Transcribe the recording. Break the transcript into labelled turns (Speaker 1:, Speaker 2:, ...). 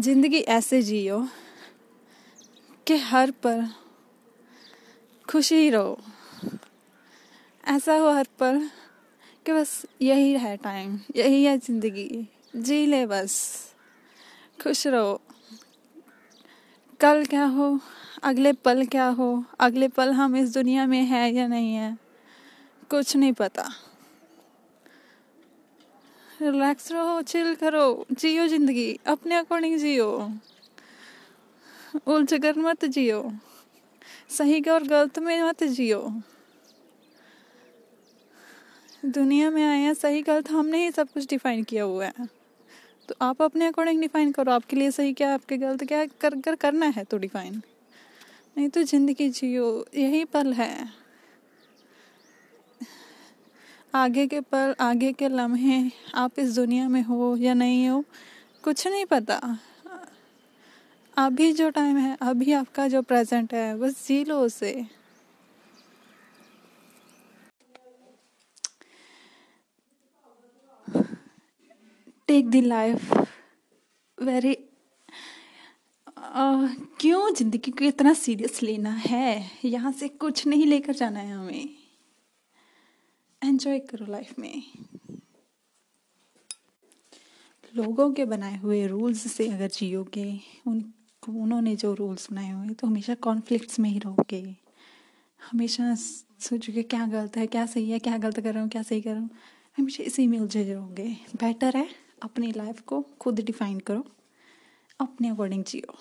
Speaker 1: ज़िंदगी ऐसे जियो कि हर पल खुशी रहो। ऐसा हो हर पल कि बस यही है टाइम यही है ज़िंदगी। जी ले बस, खुश रहो। कल क्या हो, अगले पल क्या हो, अगले पल हम इस दुनिया में हैं या नहीं है, कुछ नहीं पता। रिलैक्स रहो चिल करो, जियो ज़िंदगी, अपने अकॉर्डिंग जियो। उलझ कर मत जियो। सही और गलत में मत जियो। दुनिया में आए हैं, सही गलत हमने ही सब कुछ डिफाइन किया हुआ है। तो आप अपने अकॉर्डिंग डिफाइन करो, आपके लिए सही क्या आपके गलत क्या कर कर, करना है तो डिफाइन नहीं तो ज़िंदगी जियो, यही पल है। आगे के पल, आगे के लम्हे, आप इस दुनिया में हो या नहीं हो, कुछ नहीं पता। अभी जो टाइम है, अभी आपका जो प्रेजेंट है बस जी लो उसे टेक द लाइफ वेरी क्यों ज़िंदगी को इतना सीरियस लेना है? यहाँ से कुछ नहीं लेकर जाना है हमें। एंजॉय करो लाइफ में। लोगों के बनाए हुए रूल्स से अगर जियोगे, उन, उन्होंने जो रूल्स बनाए हुए तो हमेशा कॉन्फ्लिक्ट्स में ही रहोगे। हमेशा सोचोगे, क्या गलत है? क्या सही है? क्या गलत कर रहा हूँ? क्या सही कर रहा हूँ? हमेशा इसी में उलझे रहोगे। बेटर है अपनी लाइफ को खुद डिफाइन करो। अपने अकॉर्डिंग जियो।